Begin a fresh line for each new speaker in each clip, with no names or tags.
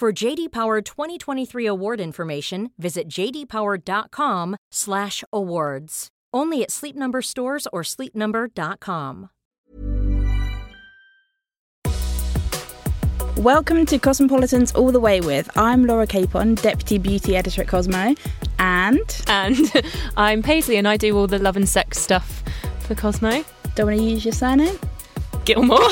For JD Power 2023 award information, visit jdpower.com/awards. Only at Sleep Number stores or sleepnumber.com.
Welcome to Cosmopolitan's All the Way with. I'm Laura Capon, Deputy Beauty Editor at Cosmo, and
And I'm Paisley, and I do all the love and sex stuff for Cosmo.
don't want to use your surname. Gilmour.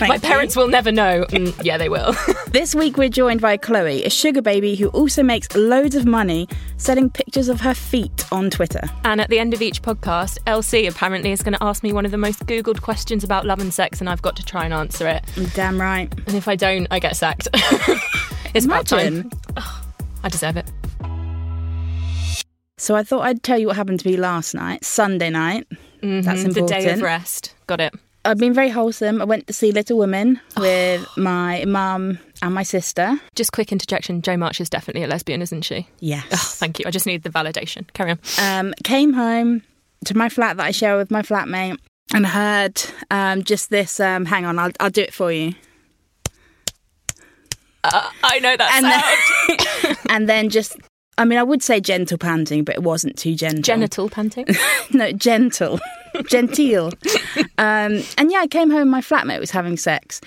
My
you.
parents will never know. Mm, yeah, they will.
This week we're joined by Chloe, a sugar baby who also makes loads of money selling pictures of her feet on Twitter.
and at the end of each podcast, LC apparently is going to ask me one of the most Googled questions about love and sex, and I've got to try and answer it.
Damn right.
And if I don't, I get sacked. it's my time.
Imagine.
I deserve it.
So I thought I'd tell you what happened to me last night, Sunday night. That's
Mhm, The day of rest. Got it.
I've been very wholesome. I went to see Little Women with my mum and my sister.
Just quick interjection. Jo March is definitely a lesbian, isn't she?
Yes.
Oh, thank you. I just need the validation. Carry on.
um, came home to my flat that I share with my flatmate and heard um, just this. Um, hang on, I'll, I'll do it for you.
I know that
And
sound.
then, and then just, I mean, I would say gentle panting, but it wasn't too gentle.
Genital panting.
no, gentle, genteel. Um, and yeah, I came home. My flatmate was having sex,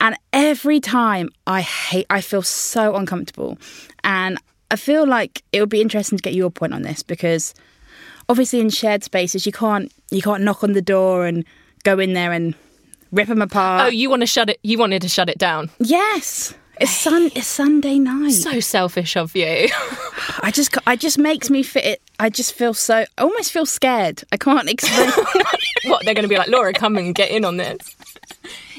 and every time I hate, I feel so uncomfortable, and I feel like it would be interesting to get your point on this because obviously in shared spaces you can't you can't knock on the door and go in there and rip them apart.
Oh, you want to shut it? You wanted to shut it down.
yes. It's sun. It's Sunday night.
So selfish of you.
I just, I just makes me fit. It. I just feel so. I almost feel scared. I can't explain.
what they're going to be like, Laura, come and get in on this.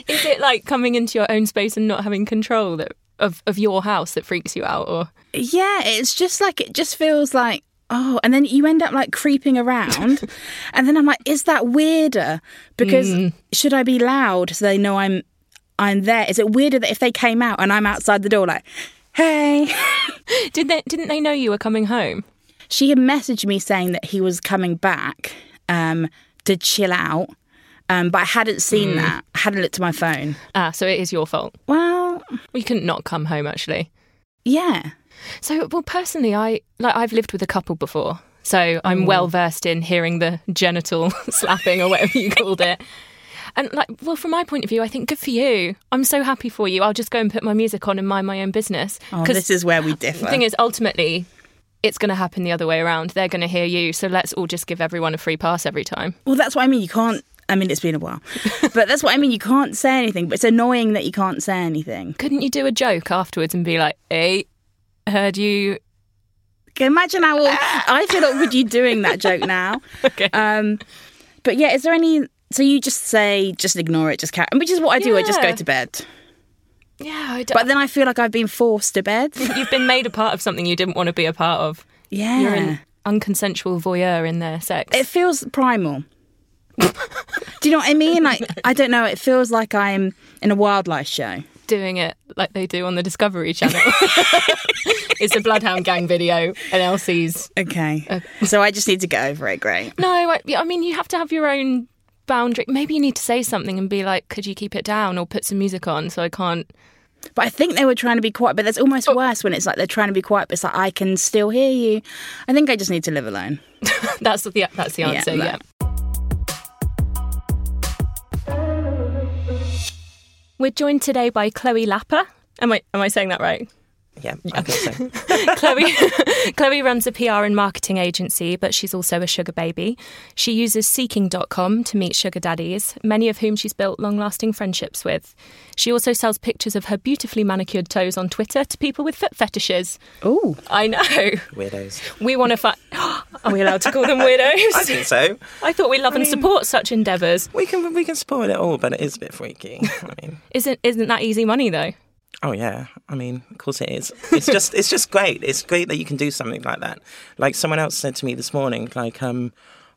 Is it like coming into your own space and not having control that, of of your house that freaks you out, or
Yeah, it's just like it just feels like oh, and then you end up like creeping around, and then I'm like, is that weirder? Because hmm. should I be loud so they know I'm I'm there? Is it weirder that if they came out and I'm outside the door like, hey?
did they didn't they know you were coming home?
she had messaged me saying that he was coming back um, to chill out. Um, but I hadn't seen that. I hadn't looked at my phone.
Ah, so it is your fault.
Well,
we couldn't not come home actually.
yeah.
So, well, personally, I like I've lived with a couple before, so I'm well versed in hearing the genital slapping or whatever you called it. And like, well, from my point of view, I think good for you. I'm so happy for you. I'll just go and put my music on and mind my own business.
Oh, this is where we differ.
the thing is, ultimately, it's going to happen the other way around. They're going to hear you, so let's all just give everyone a free pass every time.
Well, that's what I mean. You can't. I mean, it's been a while, but that's what I mean. You can't say anything, but it's annoying that you can't say anything.
Couldn't you do a joke afterwards and be like, "Hey, heard you
you imagine how I feel awkward you doing that joke now.
Okay.
Um, but yeah, is there any? So you just say, just ignore it, just carry, and which is what I do. I just go to bed.
Yeah, I don't.
But then I feel like I've been forced to bed.
You've been made a part of something you didn't want to be a part of.
Yeah,
You're an unconsensual voyeur in their sex.
it feels primal. do you know what I mean? Like I don't know. It feels like I'm in a wildlife show.
doing it like they do on the Discovery Channel. it's a Bloodhound Gang video, and Elsie's.
Okay, uh, so I just need to get over it. Great.
No, I, I mean you have to have your own boundary. Maybe you need to say something and be like, "Could you keep it down?" or put some music on so I can't.
But I think they were trying to be quiet. But that's almost oh. worse when it's like they're trying to be quiet, but it's like I can still hear you. I think I just need to live alone.
That's the that's the answer. Yeah.
that-
We're joined today by Chloe Lapper. Am I am I saying that right?
Yeah, I think so.
Chloe, Chloe runs a PR and marketing agency, but she's also a sugar baby. She uses Seeking.com to meet sugar daddies, many of whom she's built long lasting friendships with. She also sells pictures of her beautifully manicured toes on Twitter to people with foot fetishes.
Oh,
I know.
Weirdos.
We want to find. Are we allowed to call them weirdos?
I think so.
I thought we love and support such endeavours.
We can we can support it all, but it is a bit freaky. I mean,
Isn't isn't that easy money though?
Oh yeah. I mean, of course it is. It's just it's just great. It's great that you can do something like that. Like someone else said to me this morning, like, um,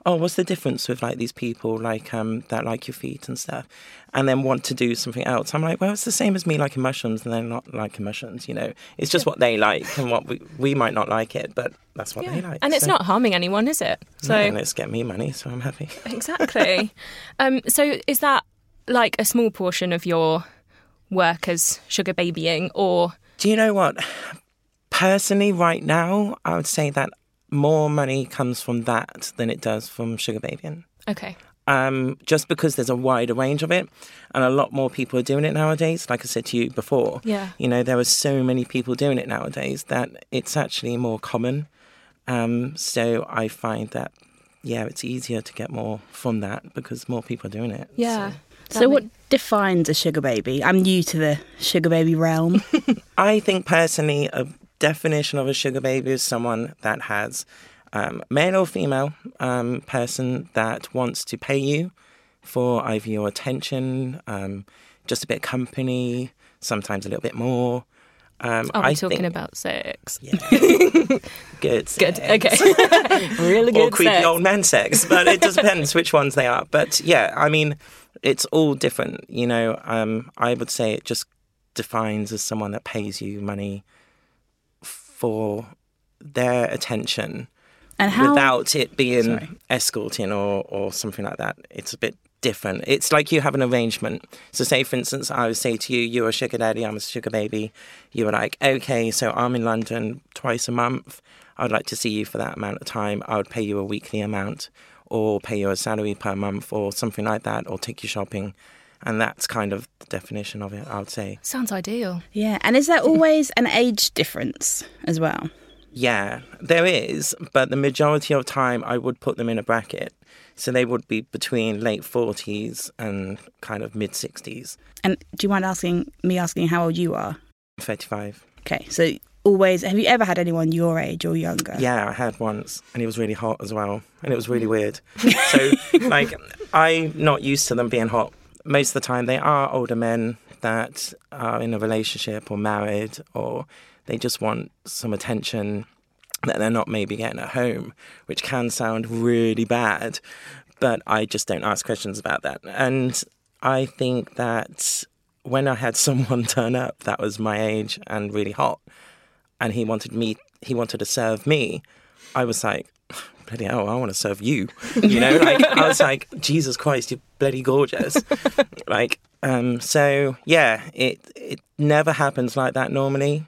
oh, what's the difference with like these people like um that like your feet and stuff, and then want to do something else? I'm like, well, it's the same as me liking mushrooms and they're not liking mushrooms. You know, it's just what they like and what we we might not like it, but that's what they like.
And it's not harming anyone, is it? So
and it's get me money, so I'm happy.
exactly. um, so is that like a small portion of your work as sugar babying, or
Do you know what? Personally, right now, I would say that more money comes from that than it does from sugar babying.
okay?
Um, just because there's a wider range of it, and a lot more people are doing it nowadays. Like I said to you before,
Yeah.
you know, there are so many people doing it nowadays that it's actually more common. Um, so I find that, yeah, it's easier to get more from that because more people are doing it.
Yeah.
so what defines a sugar baby? I'm new to the sugar baby realm.
I think personally, a definition of a sugar baby is someone that has um, male or female um, person that wants to pay you for either your attention, um, just a bit of company, sometimes a little bit more. Um,
Are we
I
talking
think-
about sex?
good?
Good.
sex.
Okay. really good
or creepy
sex.
old man sex, but it just depends which ones they are. But yeah, I mean, it's all different. You know, um, I would say it just defines as someone that pays you money for their attention
And how?
without it being
Sorry.
escorting or, or something like that. It's a bit different. It's like you have an arrangement. So, say for instance, I would say to you, "You're a sugar daddy, I'm a sugar baby." You were like, "Okay, so I'm in London twice a month. I'd like to see you for that amount of time. I would pay you a weekly amount, or pay you a salary per month, or something like that, or take you shopping." And that's kind of the definition of it. I would say.
Sounds ideal.
yeah, and is there always an age difference as well?
Yeah, there is, but the majority of time I would put them in a bracket. So they would be between late 40s and kind of mid 60s,
And do you mind asking me asking how old you are?
35.
Okay, so always have you ever had anyone your age or younger?
Yeah, I had once, and he was really hot as well, and it was really mm. weird. so, like, I'm not used to them being hot. Most of the time, they are older men that are in a relationship or married, or they just want some attention that they're not maybe getting at home, which can sound really bad. But I just don't ask questions about that. And I think that when I had someone turn up that was my age and really hot, and he wanted me, he wanted to serve me, I was like, bloody hell, I want to serve you. You know, like I was like, Jesus Christ, you're bloody gorgeous. like, um, so yeah, it it never happens like that normally,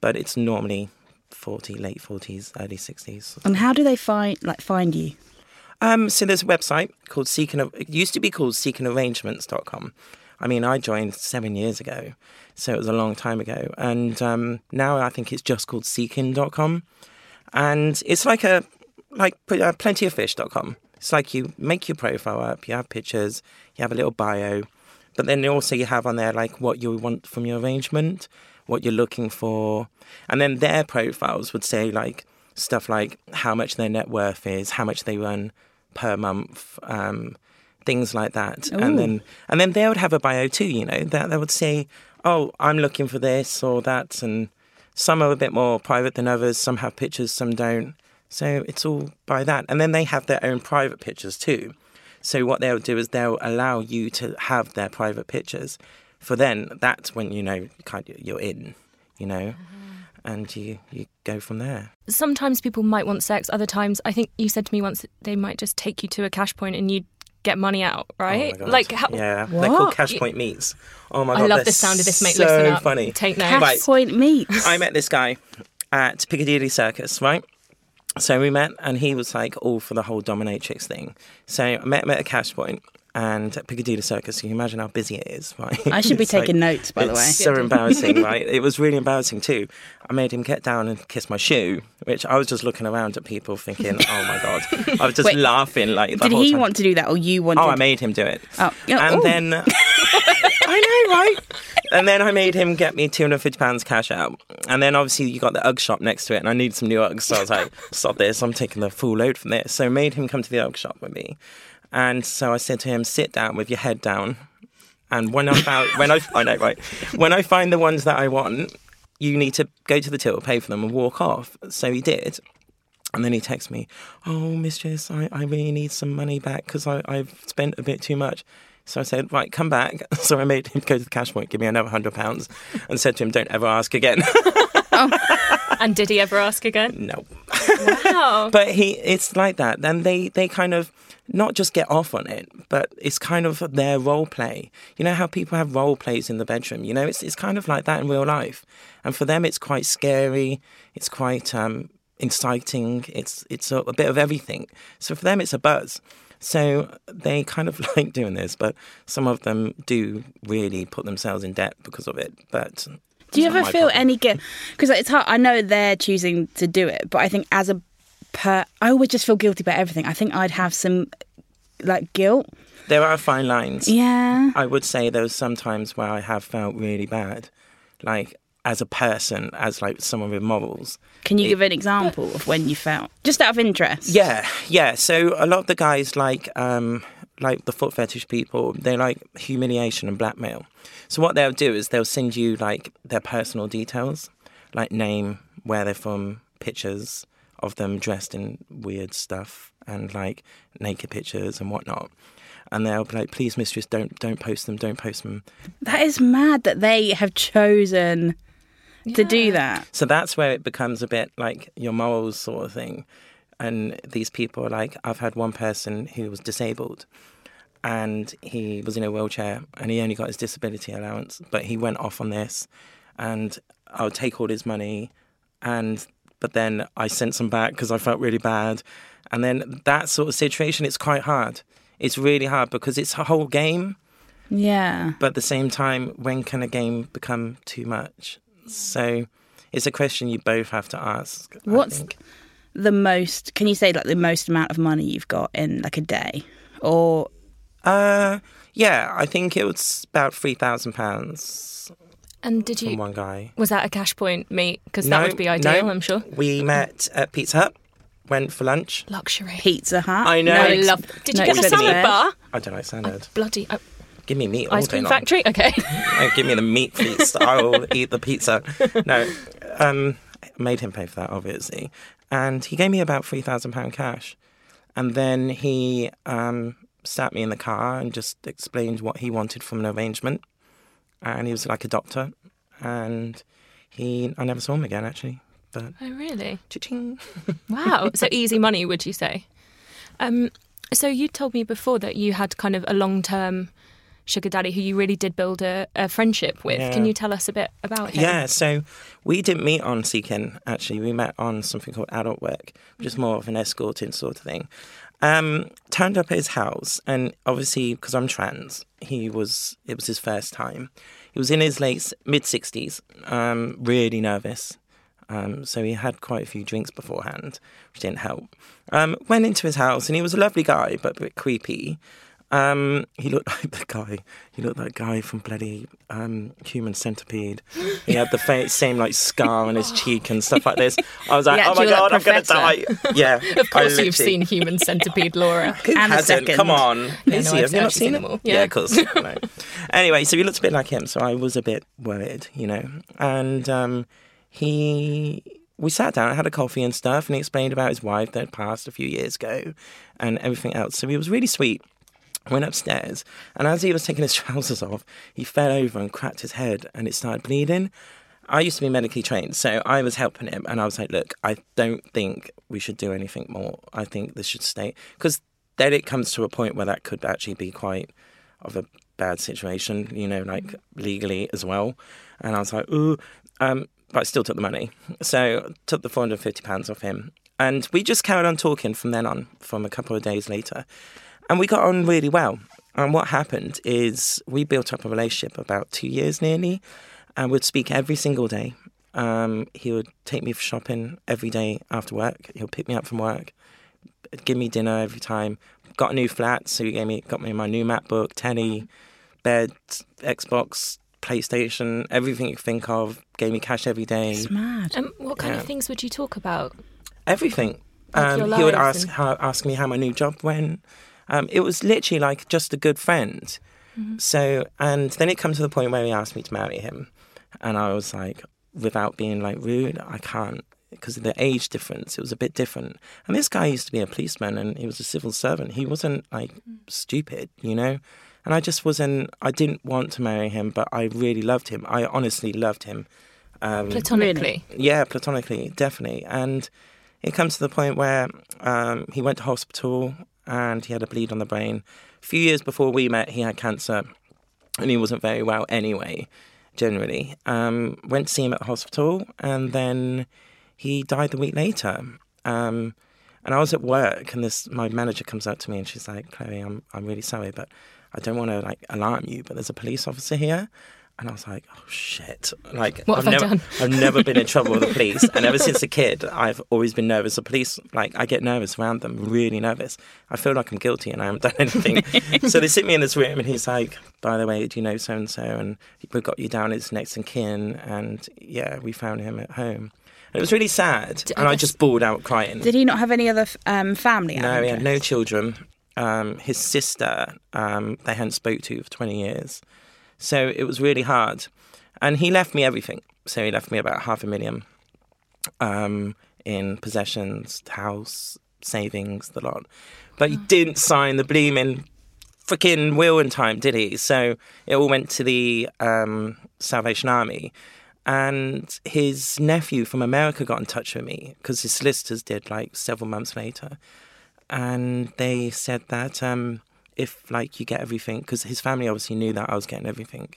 but it's normally forty, late forties, early sixties.
And how do they find like find you?
Um, so there's a website called Seeking. It used to be called SeekingArrangements.com. I mean, I joined seven years ago, so it was a long time ago, and um, now I think it's just called Seeking.com, and it's like a like uh, plentyoffish.com. It's like you make your profile up, you have pictures, you have a little bio, but then also you have on there like what you want from your arrangement, what you're looking for, and then their profiles would say like stuff like how much their net worth is, how much they earn per month, um, things like that,
Ooh.
and then and then they would have a bio too. You know that they would say, oh, I'm looking for this or that, and some are a bit more private than others. Some have pictures, some don't. So it's all by that. And then they have their own private pictures too. So what they'll do is they'll allow you to have their private pictures. For then, that's when you know you're in, you know, mm-hmm. and you you go from there.
Sometimes people might want sex. Other times, I think you said to me once they might just take you to a cash point and you get money out, right?
Oh my God.
like, how,
yeah, they're called
What?
cash point meets. Oh my god,
I
love
the sound of this, mate.
So
Listen up.
funny.
Take notes.
Cash
Right.
point meets.
I met this guy at Piccadilly Circus, right? So we met, and he was like all for the whole dominatrix thing. So I met him at a cash point, and Piccadilly Circus. Can you imagine how busy it is, right?
I should be
It's like-
taking notes, by the way.
it's so embarrassing, right? It was really embarrassing too. I made him get down and kiss my shoe, which I was just looking around at people thinking, "Oh my god!" I was just
Wait,
laughing like the
Did he
time.
want to do that, or you wanted?
Oh, I made him do it.
Oh, yeah,
and
ooh.
then I know, right? And then I made him get me two hundred fifty pounds cash out. And then obviously you got the UGG shop next to it, and I needed some new UGGs. So I was like, "Stop this! I'm taking the full load from this." So I made him come to the UGG shop with me, and so I said to him, "Sit down with your head down." And when I found, when I, I know, right, when I find the ones that I want, you need to go to the till, pay for them, and walk off. So he did. And then he texts me, Oh, mistress, I, I really need some money back because I've spent a bit too much. So I said, Right, come back. So I made him go to the cash point, give me another £100, and said to him, Don't ever ask again. Oh.
And did he ever ask again?
no.
Wow.
But he, it's like that. Then they, they kind of not just get off on it, but it's kind of their role play. You know how people have role plays in the bedroom? You know, it's, it's kind of like that in real life. And for them, it's quite scary. It's quite um, inciting. It's, it's a, a bit of everything. So for them, it's a buzz. So they kind of like doing this, but some of them do really put themselves in debt because of it. But
Do you ever feel
problem.
any guilt? Because it's hard. I know they're choosing to do it, but I think as a per, I always just feel guilty about everything. I think I'd have some like guilt.
There are fine lines.
Yeah.
I would say there was some times where I have felt really bad, like as a person, as like someone with morals.
Can you give an example of when you felt just out of interest?
Yeah, yeah. So a lot of the guys like um like the foot fetish people, they like humiliation and blackmail. So what they'll do is they'll send you like their personal details, like name, where they're from, pictures of them dressed in weird stuff and like naked pictures and whatnot. And they'll be like, please, mistress, don't don't post them, don't post them.
That is mad that they have chosen to do that.
So that's where it becomes a bit like your morals sort of thing. And these people are like, I've had one person who was disabled and he was in a wheelchair and he only got his disability allowance, but he went off on this and I'll take all his money and but then I sent some back because I felt really bad. And then that sort of situation, it's quite hard. It's really hard because it's a whole game.
Yeah.
But at the same time, when can a game become too much? So it's a question you both have to ask.
What's the most? Can you say like the most amount of money you've got in like a day, or
Uh, yeah, I think it was about three thousand pounds
And did
from
you?
one guy.
Was that a cash point meet? Because that would be ideal,
no.
I'm sure.
We met at Pizza Hut, went for lunch.
Luxury.
Pizza Hut?
I know.
No,
I love. Did you get a
expensive
salad
there.
bar?
I don't like salad.
Bloody uh,
Give me meat all
ice
day
cream
long.
factory. Okay.
Don't give me the meat feast. I will eat the pizza. No, um, made him pay for that, obviously, and he gave me about three thousand pound cash, and then he um, sat me in the car and just explained what he wanted from an arrangement, and he was like a doctor, and he I never saw him again actually, but
oh really?
cha-ching.
Wow. so easy money, would you say? Um, so you told me before that you had kind of a long-term sugar daddy who you really did build a, a friendship with.
Yeah.
Can you tell us a bit about him?
Yeah, so we didn't meet on Seeking, actually. We met on something called Adult Work, which is more of an escorting sort of thing. Um, turned up at his house, and obviously, because I'm trans, he was, it was his first time. He was in his late, mid 60s, um, really nervous. Um, so he had quite a few drinks beforehand, which didn't help. Um, went into his house, and he was a lovely guy, but a bit creepy. Um, he looked like the guy. He looked like guy from bloody um, Human Centipede. He had the fa- same like scar on his cheek and stuff like this. I was like, oh my god, I'm gonna die.
professor.
Yeah,
Of course,
I
you've seen Human Centipede, Laura.
Who
And the
hasn't?
second.
Come on,
Yeah,
Lizzie,
no, I've
have you not
actually
seen
seen them all.
Yeah,
Yeah.
of course. no. Anyway, so he looked a bit like him, so I was a bit worried, you know. And um, he, we sat down, had a coffee and stuff, and he explained about his wife that had passed a few years ago, and everything else. So he was really sweet. I went upstairs, and as he was taking his trousers off, he fell over and cracked his head, and it started bleeding. I used to be medically trained, so I was helping him, and I was like, "Look, I don't think we should do anything more. I think this should stay because then it comes to a point where that could actually be quite of a bad situation, you know, like legally as well." And I was like, "Ooh," um, but I still took the money, so took the four hundred fifty pounds off him, and we just carried on talking from then on, from a couple of days later and we got on really well. And what happened is we built up a relationship about two years nearly, and would speak every single day. Um, he would take me for shopping every day after work. He'll pick me up from work, give me dinner every time. Got a new flat, so he gave me got me my new MacBook, telly, bed, Xbox, PlayStation, everything you think of. Gave me cash every day.
It's mad.
Um, what kind
Yeah.
of things would you talk about?
everything.
Like
Um, he would ask
and-
how, ask me how my new job went. Um, it was literally like just a good friend.
Mm-hmm.
So, and then it comes to the point where he asked me to marry him, and I was like, without being like rude, I can't because of the age difference. It was a bit different. And this guy used to be a policeman, and he was a civil servant. He wasn't like
Mm.
stupid, you know. And I just wasn't. I didn't want to marry him, but I really loved him. I honestly loved him. Um,
Platonically.
yeah, platonically, definitely. And it comes to the point where um, he went to hospital and he had a bleed on the brain. A few years before we met, he had cancer and he wasn't very well anyway, generally. Um, went to see him at the hospital and then he died the week later. Um, and I was at work and this my manager comes up to me and she's like, Chloe, I'm, I'm really sorry, but I don't want to like alarm you, but there's a police officer here. And I was like, oh shit. Like
What
I've
have I
never
done?
I've never been in trouble with the police. And ever since a kid, I've always been nervous. The police, like, I get nervous around them, really nervous. I feel like I'm guilty and I haven't done anything. so they sit me in this room and he's like, by the way, do you know so and so? And we got you down as next in kin. And yeah, we found him at home. And it was really sad.
D- I
and I
guess-
just bawled out crying.
Did he not have any other um, family?
No, he had no children. Um, his sister, um, they hadn't spoke to for 20 years. So it was really hard. And he left me everything. So he left me about half a million um, in possessions, house, savings, the lot. But he didn't sign the bleeming freaking will in time, did he? So it all went to the um, Salvation Army. And his nephew from America got in touch with me because his solicitors did like several months later and they said that um, if like you get everything, because his family obviously knew that I was getting everything,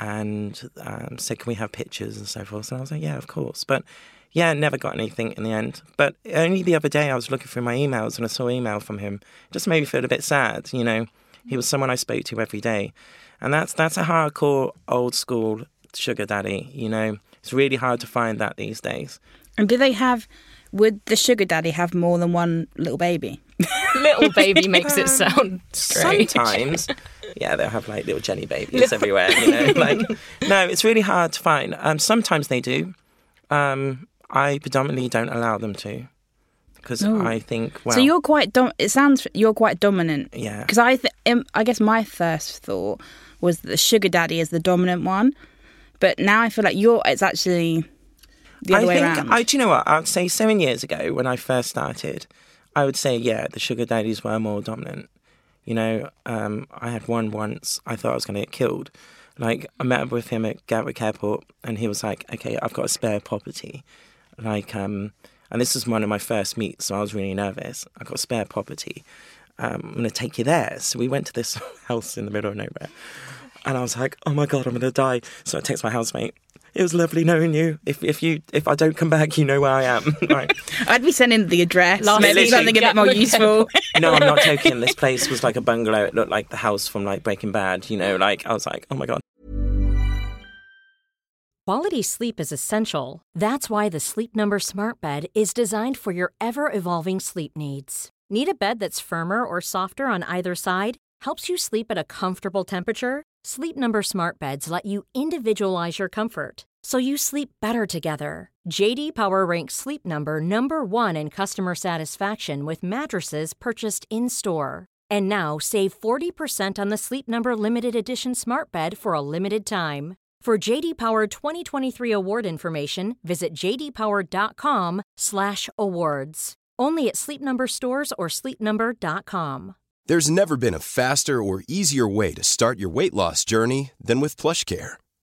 and um, said, "Can we have pictures and so forth?" And I was like, "Yeah, of course." But yeah, never got anything in the end. But only the other day I was looking through my emails and I saw an email from him. It just made me feel a bit sad. You know, he was someone I spoke to every day, and that's that's a hardcore old school sugar daddy. You know, it's really hard to find that these days.
And do they have? Would the sugar daddy have more than one little baby?
Little baby makes it sound strange.
Sometimes, yeah, they'll have like little Jenny babies everywhere. You know, like no, it's really hard to find. Um, sometimes they do. Um, I predominantly don't allow them to because
Oh.
I think well,
so you're quite. Dom- it sounds you're quite dominant.
Yeah.
Because I, th- um, I guess my first thought was that the sugar daddy is the dominant one, but now I feel like you're. It's actually the other
I
way
think
around.
I do you know what I'd say seven years ago when I first started, I would say yeah, the sugar daddies were more dominant. You know, um, I had one once. I thought I was going to get killed. Like I met up with him at Gatwick Airport, and he was like, "Okay, I've got a spare property." Like, um, and this was one of my first meets, so I was really nervous. I got spare property. Um, I'm going to take you there. So we went to this house in the middle of nowhere, and I was like, "Oh my god, I'm going to die!" So I text my housemate. It was lovely knowing you. If if you if I don't come back, you know where I am. right.
I'd be sending the address,
Last
maybe
week,
something a bit more useful.
No, I'm not joking. This place was like a bungalow. It looked like the house from like Breaking Bad. You know, like I was like, oh my god.
Quality sleep is essential. That's why the Sleep Number Smart Bed is designed for your ever evolving sleep needs. Need a bed that's firmer or softer on either side? Helps you sleep at a comfortable temperature? Sleep Number Smart Beds let you individualize your comfort so you sleep better together. JD Power ranks Sleep Number number 1 in customer satisfaction with mattresses purchased in-store. And now save 40% on the Sleep Number limited edition Smart Bed for a limited time. For JD Power 2023 award information, visit jdpower.com/awards. Only at Sleep Number stores or sleepnumber.com.
There's never been a faster or easier way to start your weight loss journey than with PlushCare.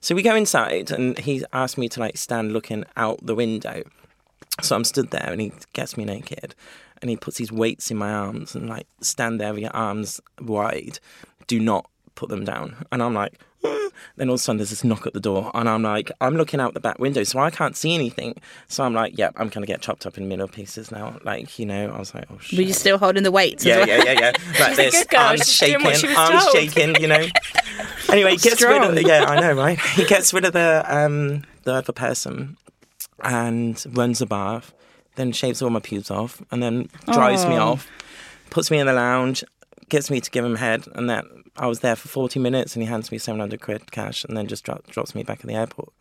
So we go inside, and he asked me to like stand looking out the window. So I'm stood there, and he gets me naked, and he puts these weights in my arms, and like stand there with your arms wide. Do not put them down. And I'm like, then all of a sudden there's this knock at the door, and I'm like, I'm looking out the back window, so I can't see anything. So I'm like, yep, I'm gonna get chopped up in middle pieces now. Like, you know, I was like, oh shit.
Were you still holding the weights?
Yeah,
well?
yeah, yeah, yeah. Like this,
good girl.
arms
She's doing
shaking,
what she was
arms
told.
shaking. You know. Anyway, he gets rid of
Strong.
yeah, I know, right? He gets rid of the um the other person and runs a bath, then shaves all my pubes off, and then dries me off, puts me in the lounge, gets me to give him head, and that I was there for forty minutes, and he hands me seven hundred quid cash, and then just drop, drops me back at the airport.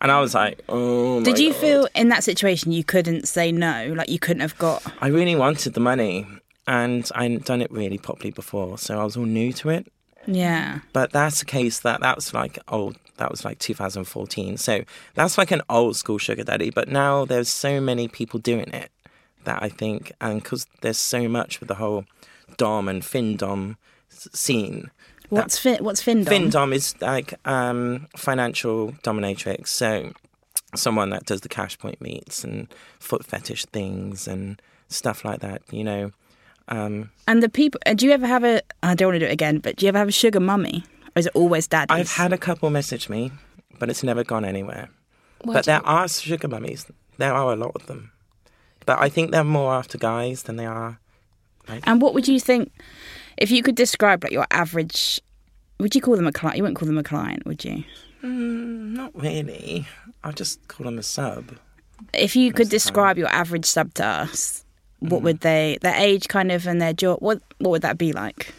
And I was like, oh.
Did you
God.
feel in that situation you couldn't say no? Like you couldn't have got.
I really wanted the money, and I hadn't done it really properly before, so I was all new to it.
Yeah.
But that's a case that that was like old. That was like 2014. So that's like an old school sugar daddy. But now there's so many people doing it that I think, and because there's so much with the whole dom and findom s- scene.
What's fin? What's Findom?
Findom is like um, financial dominatrix. So someone that does the cash point meets and foot fetish things and stuff like that. You know. Um,
And the people. uh, Do you ever have a? I don't want to do it again. But do you ever have a sugar mummy, or is it always daddies?
I've had a couple message me, but it's never gone anywhere.
Why
but
do
there are sugar mummies. There are a lot of them. But I think they're more after guys than they are.
And what would you think if you could describe like your average? Would you call them a client? You wouldn't call them a client, would you?
Not really. I'll just call them a sub.
If you could
of the time.
describe your average sub to us,
Mm.
what would they? Their age, kind of, and their job. What What would that be like?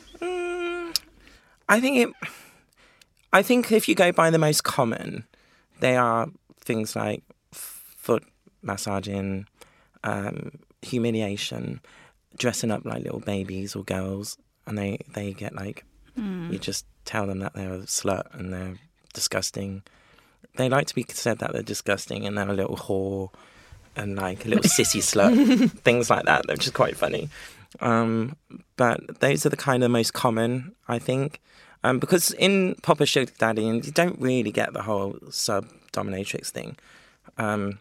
I think it. I think if you go by the most common, they are things like foot massaging, um, humiliation, dressing up like little babies or girls, and they they get like you just tell them that they're a slut and they're disgusting. They like to be said that they're disgusting and they're a little whore and like a little sissy slut, things like that, which is quite funny. Um, but those are the kind of most common, I think. Um, because in Papa Sugar Daddy, and you don't really get the whole sub dominatrix thing. Um,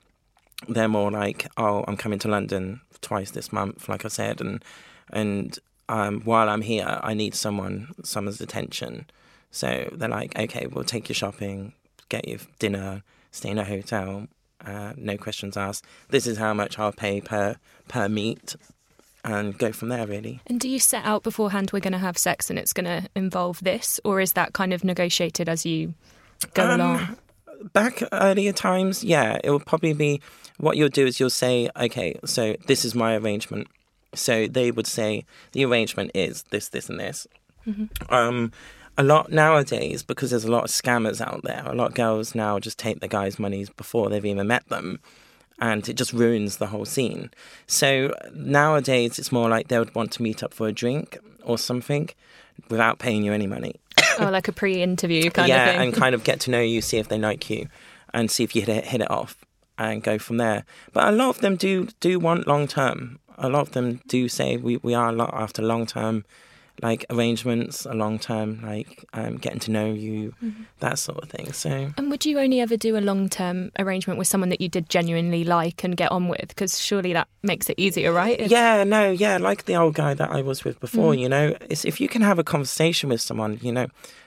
they're more like, oh, I'm coming to London twice this month, like I said, and and um, while I'm here, I need someone, someone's attention. So they're like, okay, we'll take you shopping, get you dinner, stay in a hotel, uh, no questions asked. This is how much I'll pay per per meet, and go from there. Really.
And do you set out beforehand we're going to have sex and it's going to involve this, or is that kind of negotiated as you go
Um,
along?
back earlier times, yeah, it would probably be what you'll do is you'll say, okay, so this is my arrangement. So they would say the arrangement is this, this, and this. Um, a lot nowadays, because there's a lot of scammers out there, a lot of girls now just take the guys' monies before they've even met them. And it just ruins the whole scene. So nowadays, it's more like they would want to meet up for a drink or something without paying you any money
oh, like a pre-interview kind
yeah,
of thing.
and kind of get to know you, see if they like you, and see if you hit it, hit it off, and go from there. But a lot of them do do want long term. A lot of them do say we, we are after long term, like arrangements, a long term, like um, getting to know you,
Mm-hmm.
that sort of thing. So
And would you only ever do a long-term arrangement with someone that you did genuinely like and get on with? Because surely that makes it easier, right? If-
Yeah, no, yeah, like the old guy that I was with before,
Mm.
you know, it's, if you can have a conversation with someone, you know,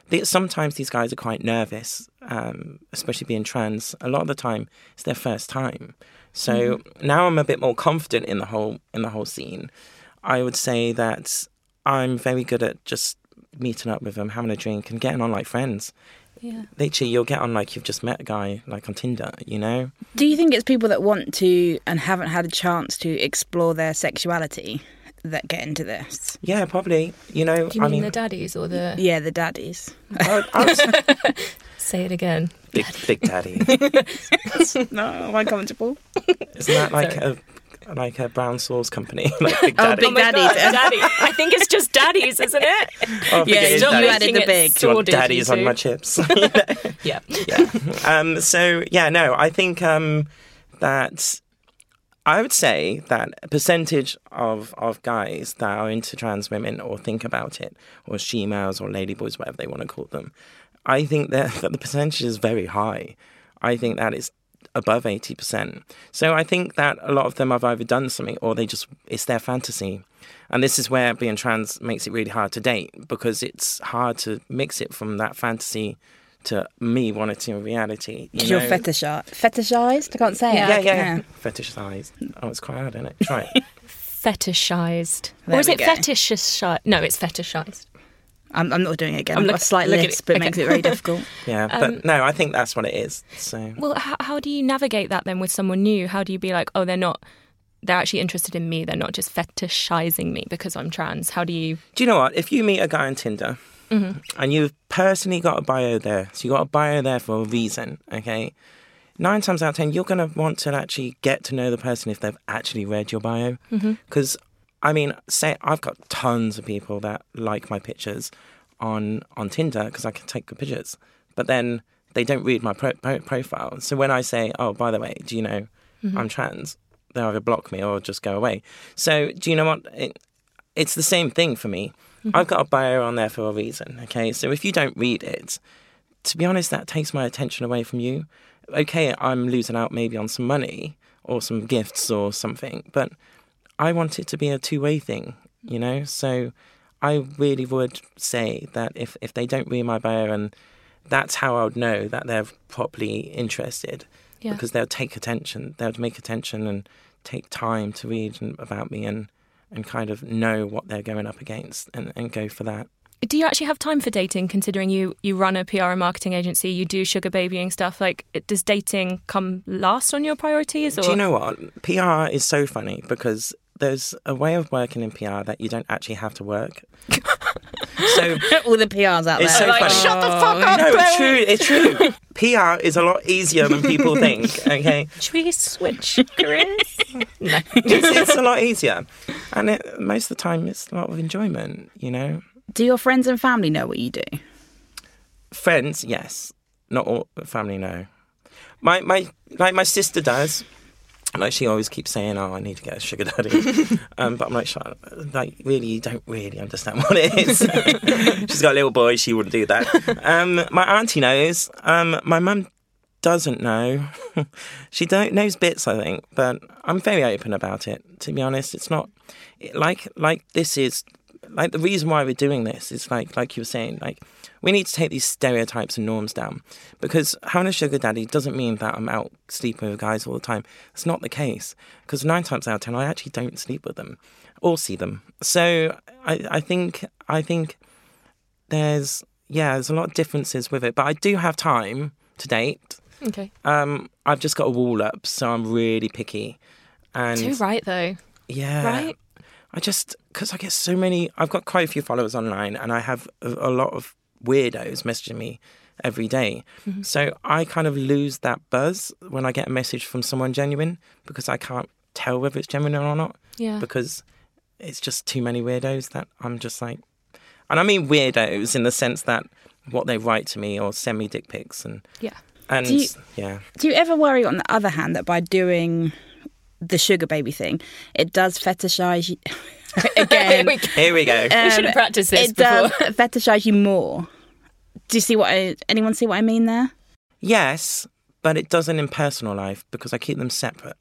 they, sometimes these guys are quite nervous, um, especially being trans. A lot of the time, it's their first time. So
Mm-hmm.
now I'm a bit more confident in the whole in the whole scene. I would say that I'm very good at just meeting up with them, having a drink, and getting on like friends.
Yeah.
Literally, you'll get on like you've just met a guy, like on Tinder, you know.
Do you think it's people that want to and haven't had a chance to explore their sexuality that get into this?
Yeah, probably. You know,
Do you
I
mean,
mean,
the daddies or the?
Yeah, the daddies.
I, I was
Say it again.
big, big daddy.
no, am I comfortable?
Isn't that like a like a brown sauce company? like Big
Oh,
Daddy.
Big Daddy.
Daddy. I think it's just daddies, isn't it?
Oh,
Yeah,
it is
you
daddy.
added the big.
Do you want
sordid,
daddies on my chips?
Yeah.
yeah. Um, so yeah, no, I think um, that I would say that a percentage of of guys that are into trans women or think about it, or she-males or ladyboys, whatever they want to call them, I think that, that the percentage is very high. I think that it's above eighty percent. So I think that a lot of them have either done something or they just it's their fantasy. And this is where being trans makes it really hard to date because it's hard to mix it from that fantasy to me wanting to in reality. You
You're
know?
fetishized. Fetishized? I can't say
Yeah.
it.
Yeah, yeah, yeah. Fetishized. Oh, it's quite hard, isn't it? Try it.
Fetishized.
There
or is it
go.
fetishized? No, it's fetishized.
I'm, I'm not doing it again.
I'm
I've got a slight
look at it.
but it
Okay.
makes it very difficult.
Yeah,
Um,
but no, I think that's what it is. So
Well, how, how do you navigate that then with someone new? How do you be like, oh, they're not, they're actually interested in me. They're not just fetishizing me because I'm trans. How do you?
do you know what? If you meet a guy on Tinder and you've personally got a bio there, so you got a bio there for a reason, okay? Nine times out of ten, you're going to want to actually get to know the person if they've actually read your bio. Because, I mean, say I've got tons of people that like my pictures on on Tinder because I can take good pictures, but then they don't read my pro- pro- profile. So when I say, "Oh, by the way, do you know mm-hmm. I'm trans?" They either block me or just go away. So do you know what? It, it's the same thing for me. Mm-hmm. I've got a bio on there for a reason. Okay, so if you don't read it, to be honest, that takes my attention away from you. Okay, I'm losing out maybe on some money or some gifts or something, but I want it to be a two way thing, you know? So I really would say that if, if they don't read my bio, and that's how I would know that they're properly interested
Yeah.
because they'll take attention, they'll make attention and take time to read about me and, and kind of know what they're going up against and, and go for that.
Do you actually have time for dating? Considering you you run a PR and marketing agency, you do sugar babying stuff. Like, does dating come last on your priorities? Or
Do you know what? PR is so funny because there's a way of working in PR that you don't actually have to work. so
All the PRs out
It's
there.
so funny.
Shut the fuck up,
no, it's true. It's true. PR is a lot easier than people think. Okay,
should we switch careers? no.
it's, it's a lot easier, and it, most of the time it's a lot of enjoyment. You know,
Do your friends and family know what you do?
friends, yes, not all family. know. my my like my sister does. Like she always keeps saying, "Oh, I need to get a sugar daddy," um, but I'm like, "Shut like, really, you don't really understand what it is." She's got a little boy; she wouldn't do that. Um, my auntie knows. Um, my mum doesn't know. she don't knows bits, I think, but I'm very open about it. To be honest, it's not like like this is like the reason why we're doing this is like like you were saying, like we need to take these stereotypes and norms down because having a sugar daddy doesn't mean that I'm out sleeping with guys all the time. It's not the case because nine times out of ten I actually don't sleep with them or see them. So I, I think I think there's yeah there's a lot of differences with it, but I do have time to date.
Okay.
Um, I've just got a wall up, so I'm really picky. And
Too right though.
yeah,
Right?
I just because I get so many. I've got quite a few followers online, and I have a, a lot of weirdos messaging me every day.
Mm-hmm.
So I kind of lose that buzz when I get a message from someone genuine because I can't tell whether it's genuine or not
Yeah.
because it's just too many weirdos that I'm just like, and I mean weirdos in the sense that what they write to me or send me dick pics and
Yeah.
and
Do you-
yeah.
Do you ever worry, on the other hand, that by doing the sugar baby thing, it does fetishize you? Again,
we,
Here we go.
Um, we should have practiced this
it
before.
does fetishize you more. Do you see what I? Anyone see what I mean there?
Yes, but it doesn't in personal life because I keep them separate.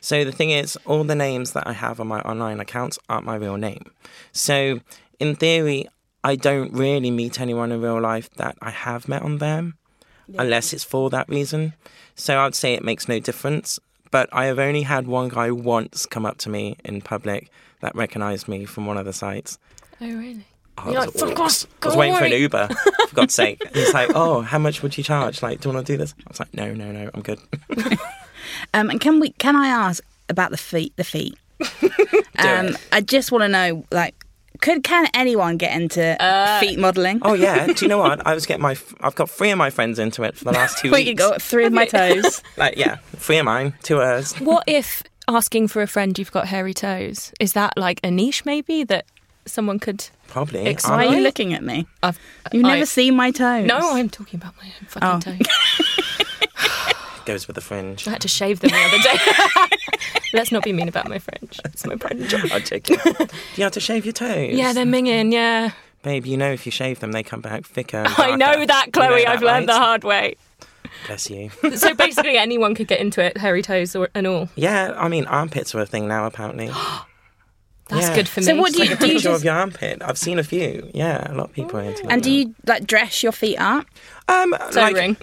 So the thing is, all the names that I have on my online accounts aren't my real name. So in theory, I don't really meet anyone in real life that I have met on them, unless it's for that reason. So I'd say it makes no difference. But I have only had one guy once come up to me in public that recognised me from one of the sites.
Oh really?
Oh,
You're
was
like, "Fuck
awful.
off,
I was
go
waiting for an. Uber, for God's sake. He's like, "Oh, how much would you charge? Like, do you want to do this?" I was like, "No, no, no, I'm good."
Um, and can we? Can I ask about the feet? The feet. um,
it.
I just want to know, like, could can anyone get into feet modelling?
Oh yeah. Do you know what? I was getting my. I've got three of my friends into it for the last two
we
weeks.
could go three of my toes.
Like yeah, three of mine, two of hers.
What if asking for a friend you've got hairy toes? Is that like a niche maybe that someone could
Probably.
Ex-
Why are you looking at me?
I've,
You've never
I-
seen my toes.
No, I'm talking about my own fucking
Oh.
toes.
Goes with the fringe.
I had to shave them the other day. Let's not be mean about my fringe. It's my pride and joy.
I'm joking. Do you have to shave your toes?
Yeah, they're minging, yeah.
Babe, you know if you shave them, they come back thicker. And
I know
darker.
that,
You
Chloe.
know that,
I've learned the hard way.
Bless you.
So basically, anyone could get into it, hairy toes or, and all.
yeah, I mean armpits are a thing now. Apparently.
That's
Yeah.
good for me.
So what do you
Like a
do? You just,
of your armpit. I've seen a few. Yeah, a lot of people are into that.
and do
now.
you like dress your feet up?
Um,
Toe
like,
ring.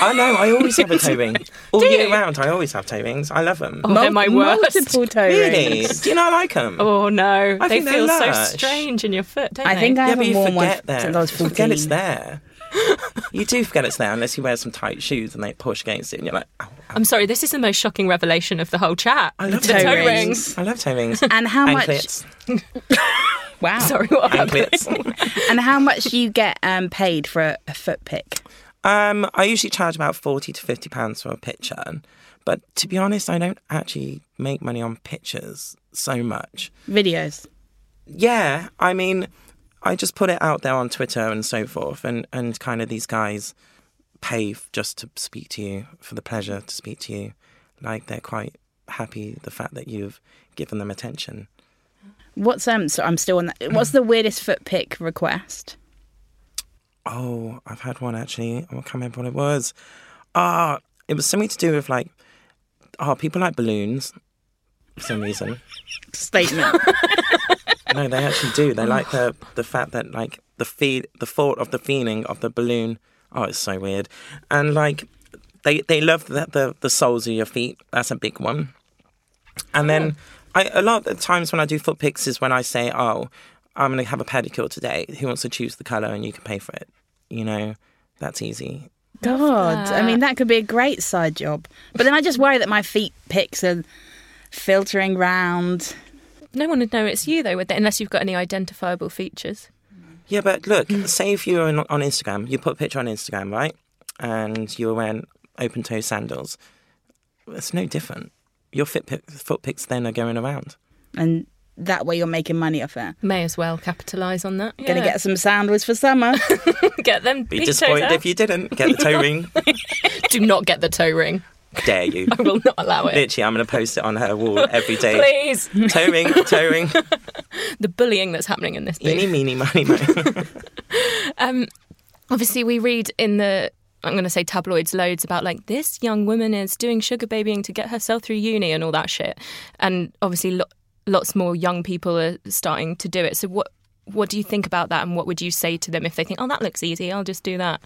I know. I always have a toe ring. All
Do
year
you?
round, I always have toe rings. I love them.
Oh, they're my worst.
Multiple toe
really?
rings.
Do you not like them?
Oh no,
I
they
think
feel so strange in your foot, don't
I
they?
think I
yeah, but
haven't
you
worn one
forget
since. I was 14.
forget it's there. you do forget it's there unless you wear some tight shoes and they push against it, and you're like, ow, ow.
I'm sorry, this is the most shocking revelation of the whole chat.
I love
the
toe
toe
rings.
rings.
I love toe rings.
And how much?
Anklets.
Wow.
Sorry, what happened?
Anklets.
And how much do you get um, paid for a, a foot pick?
Um, I usually charge about forty to fifty pounds for a picture, but to be honest, I don't actually make money on pictures so much.
Videos.
Yeah, I mean, I just put it out there on Twitter and so forth, and and kind of these guys pay just to speak to you for the pleasure to speak to you, like they're quite happy the fact that you've given them attention.
What's um? So I'm still on that. What's the weirdest foot pick request?
Oh, I've had one actually. I can't remember what it was. Ah, it was something to do with like, oh, people like balloons for some reason.
Statement.
no, they actually do. They like the the fact that like the feel, the thought of the feeling of the balloon. Oh, it's so weird. And like, they they love the the, the soles of your feet. That's a big one. And then, I a lot of the times when I do foot pics is when I say, oh, I'm gonna have a pedicure today. Who wants to choose the color and you can pay for it? You know, that's easy.
God, I mean that could be a great side job. But then I just worry that my feet pics are filtering round.
No one would know it's you though, would they? Unless you've got any identifiable features.
Yeah, but look, mm. say if you're on, on Instagram, you put a picture on Instagram, right? And you were wearing open toe sandals. It's no different. Your fit pic, foot pics then are going around.
and that way you're making money off it.
May as well capitalise on that.
Gonna get some sandals for summer.
get them.
Be disappointed if you didn't get the toe ring.
do not get the toe ring.
Dare you?
I will not allow it.
Literally, I'm going to post it on her wall every day.
Please,
toe ring.
the bullying that's happening in this booth.
Eeny, meeny, miny, mo.
Um, obviously, we read in the I'm going to say tabloids loads about like this young woman is doing sugar babying to get herself through uni and all that shit. And obviously, lo- lots more young people are starting to do it. So what what do you think about that? And what would you say to them if they think, oh, that looks easy, I'll just do that?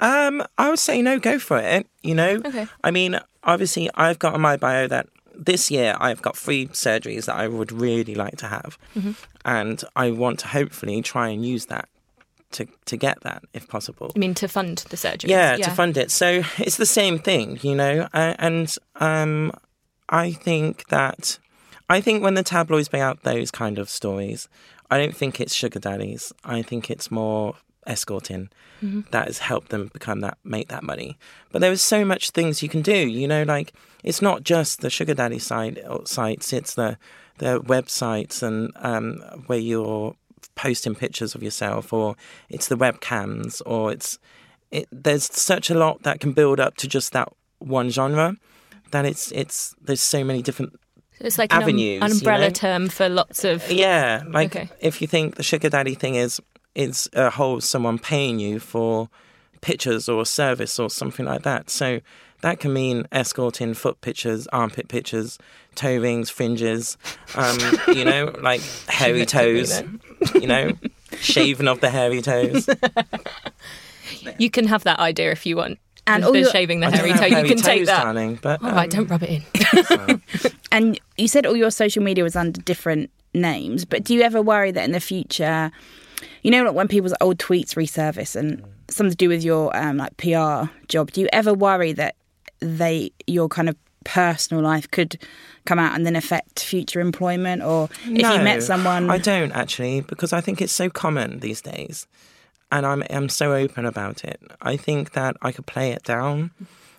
Um, I would say no, go for it. You know,
Okay.
I mean, obviously, I've got on my bio that this year I've got three surgeries that I would really like to have, and I want to hopefully try and use that to to get that if possible.
I mean, to fund the surgery.
Yeah, to fund it. So it's the same thing, you know. Uh, and um, I think that I think when the tabloids bring out those kind of stories, I don't think it's sugar daddies. I think it's more escorting that has helped them become that make that money. But there is so much things you can do. You know, like it's not just the sugar daddy side sites. It's the the websites and um, where you're posting pictures of yourself, or it's the webcams, or it's it, there's such a lot that can build up to just that one genre that it's it's there's so many different
It's like an, um,
avenues,
an
you
umbrella
know?
term for lots of.
yeah like
Okay.
if you think the sugar daddy thing is is a whole someone paying you for pictures or service or something like that so that can mean escorting foot pictures armpit pictures toe rings fringes um you know like hairy
it to me
toes you know shaving of the hairy toes
You can have that idea if you want.
And all your-
shaving the
I don't
hairy
have
toe. You
hairy
can take that.
darling, but
All right,
um,
don't rub it in.
And you said all your social media was under different names, but do you ever worry that in the future, you know, like when people's old tweets resurface and something to do with your um, like PR job, do you ever worry that they your kind of personal life could come out and then affect future employment, or if
no,
you met someone.
I don't actually, because I think it's so common these days, and I'm I'm so open about it. I think that I could play it down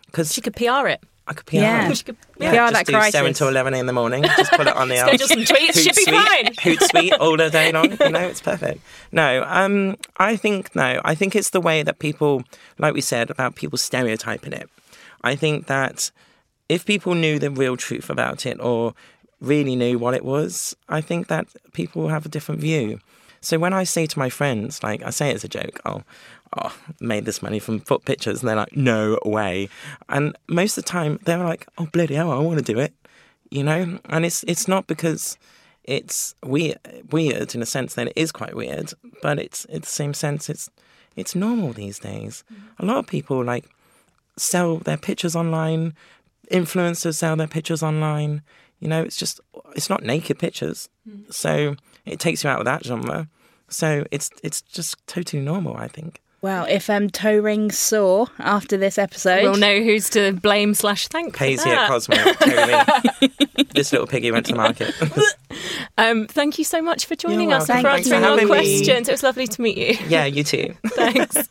because
She could PR it.
I could PR
Yeah.
it.
She could,
PR
just
that
do
crisis.
seven to eleven in the morning. Just put it on the
Schedule some tweets, should be fine.
Hootsuite all the day long. You know, it's perfect. No, um, I think no. I think it's the way that people, like we said about people stereotyping it. I think that if people knew the real truth about it or really knew what it was, I think that people will have a different view. So when I say to my friends, like I say it's a joke, oh, oh, made this money from foot pictures, and they're like, no way. And most of the time, they're like, oh bloody hell, I want to do it, you know. And it's it's not because it's weird, weird in a sense that it is quite weird, but it's in the same sense it's it's normal these days. A lot of people like sell their pictures online. Influencers sell their pictures online. You know, it's just it's not naked pictures, mm. so it takes you out of that genre. So it's it's just totally normal, I think.
Well, if um, toe rings sore after this episode,
We'll know who's to blame slash thank. for
Paisley at. Cosmo. this little piggy went to market.
Um, thank you so much for joining
You're
us and
welcome.
for
for
answering our
having me.
questions. It was lovely to meet you.
yeah, you too.
Thanks.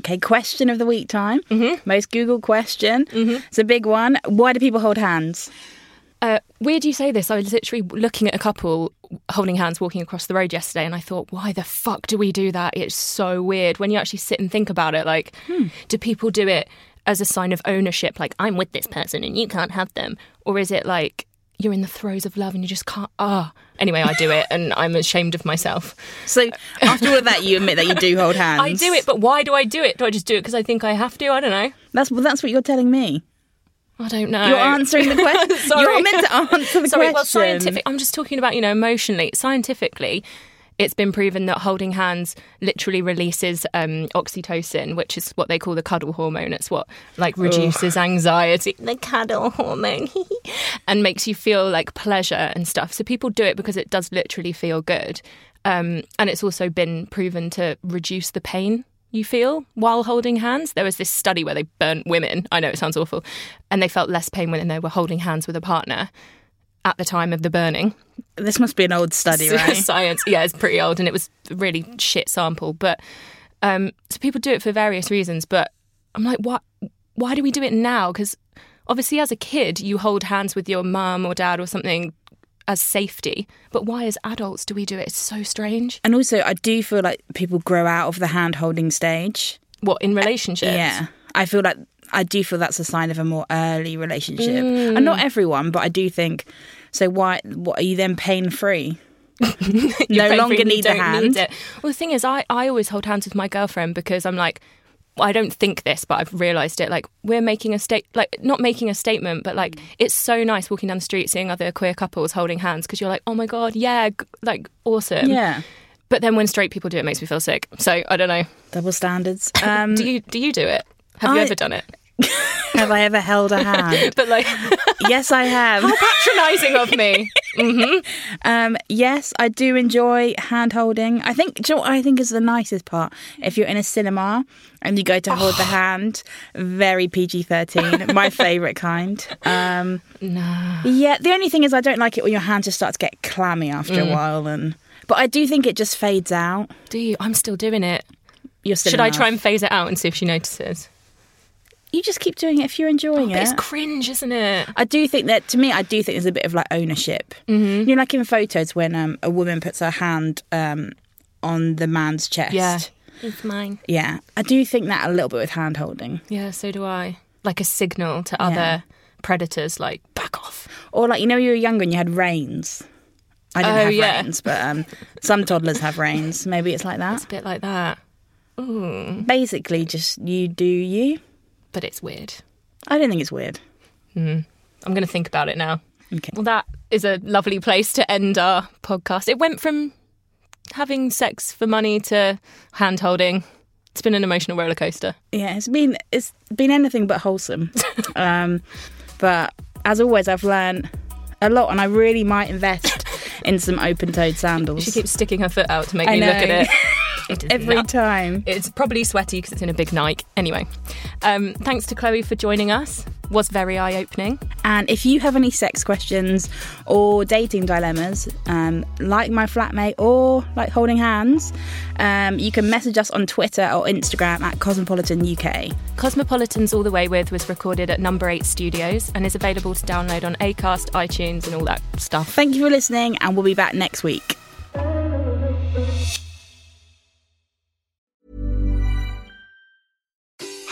Okay, question of the week time.
Mm-hmm.
Most Google question. It's a big one. Why do people hold hands?
Weird you say this. I was literally looking at a couple holding hands walking across the road yesterday, and I thought, why the fuck do we do that? It's so weird. When you actually sit and think about it, like, do people do it as a sign of ownership? Like, I'm with this person and you can't have them? Or is it like you're in the throes of love and you just can't? Ah. Anyway, I do it and I'm ashamed of myself.
So after all of that, you admit that you do hold hands.
I do it, but why do I do it? Do I just do it because I think I have to? I don't know.
That's well, that's what you're telling me.
I don't know.
You're answering the question.
Sorry.
You're meant to answer the
Sorry,
question.
well, scientific. I'm just talking about you know emotionally. Scientifically, it's been proven that holding hands literally releases um, oxytocin, which is what they call the cuddle hormone. It's what like reduces anxiety, the cuddle hormone, and makes you feel like pleasure and stuff. So people do it because it does literally feel good, um, and it's also been proven to reduce the pain you feel while holding hands. There was this study where they burnt women. I know it sounds awful, and they felt less pain when they were holding hands with a partner at the time of the burning.
This must be an old study, right?
Science, yeah, it's pretty old, and it was a really shit sample. But um, so people do it for various reasons. But I'm like, what? Why do we do it now? Because obviously, as a kid, you hold hands with your mum or dad or something as safety. But why, as adults, do we do it? It's so strange.
And also, I do feel like people grow out of the hand holding stage.
What in relationships?
Yeah. I feel like I do feel that's a sign of a more early relationship. And not mm. everyone, but I do think so why what are you then pain free? no longer need the
don't
hand.
it. Well, the thing is, I, I always hold hands with my girlfriend because I'm like, I don't think this, but I've realised it. Like we're making a state, like not making a statement, but like it's so nice walking down the street seeing other queer couples holding hands because you're like, oh my god, yeah, g- like awesome.
Yeah.
But then when straight people do it, it makes me feel sick. So I don't know.
Double standards. Um
Do you do you do it? Have you ever done it?
Have I ever held a hand?
But like,
yes I have.
patronising of me.
Um, yes, I do enjoy hand holding. I think do you know what I think is the nicest part? If you're in a cinema and you go to hold the hand, very PG thirteen, my favourite kind. Um,
Nah.
yeah, the only thing is I don't like it when your hand just starts to get clammy after a while, and but I do think it just fades out.
Do you? I'm still doing it.
You're still
Should I try and phase it out and see if she notices?
You just keep doing it if you're enjoying
But
it.
it's cringe, isn't it?
I do think that to me, I do think there's a bit of like ownership. Mm-hmm. You know, like in photos when um, a woman puts her hand um, on the man's chest.
Yeah. It's mine.
Yeah, I do think that a little bit with hand holding.
Yeah, so do I. Like a signal to other
Yeah.
predators, like, back off.
Or like you know, you were younger and you had reins. I didn't
Oh,
have
yeah.
reins, but um, some toddlers have reins. Maybe it's like that.
It's a bit like that. Ooh.
Basically, just you do you.
But it's weird.
I don't think it's weird.
I'm going to think about it now.
Okay.
Well, that is a lovely place to end our podcast. It went from having sex for money to hand holding. It's been an emotional roller coaster.
Yeah, it's been it's been anything but wholesome. um, but as always, I've learned a lot, and I really might invest in some open-toed sandals.
She keeps sticking her foot out to make
I
me look at
know.
it. It
Every
not.
time.
It's probably sweaty because it's in a big Nike. Anyway, um, thanks to Chloe for joining us. Was very eye opening.
And if you have any sex questions or dating dilemmas, um, like my flatmate or like holding hands, um, you can message us on Twitter or Instagram at Cosmopolitan UK.
Cosmopolitans All the Way With was recorded at Number 8 Studios and is available to download on Acast, iTunes, and all that stuff.
Thank you for listening, and we'll be back next week.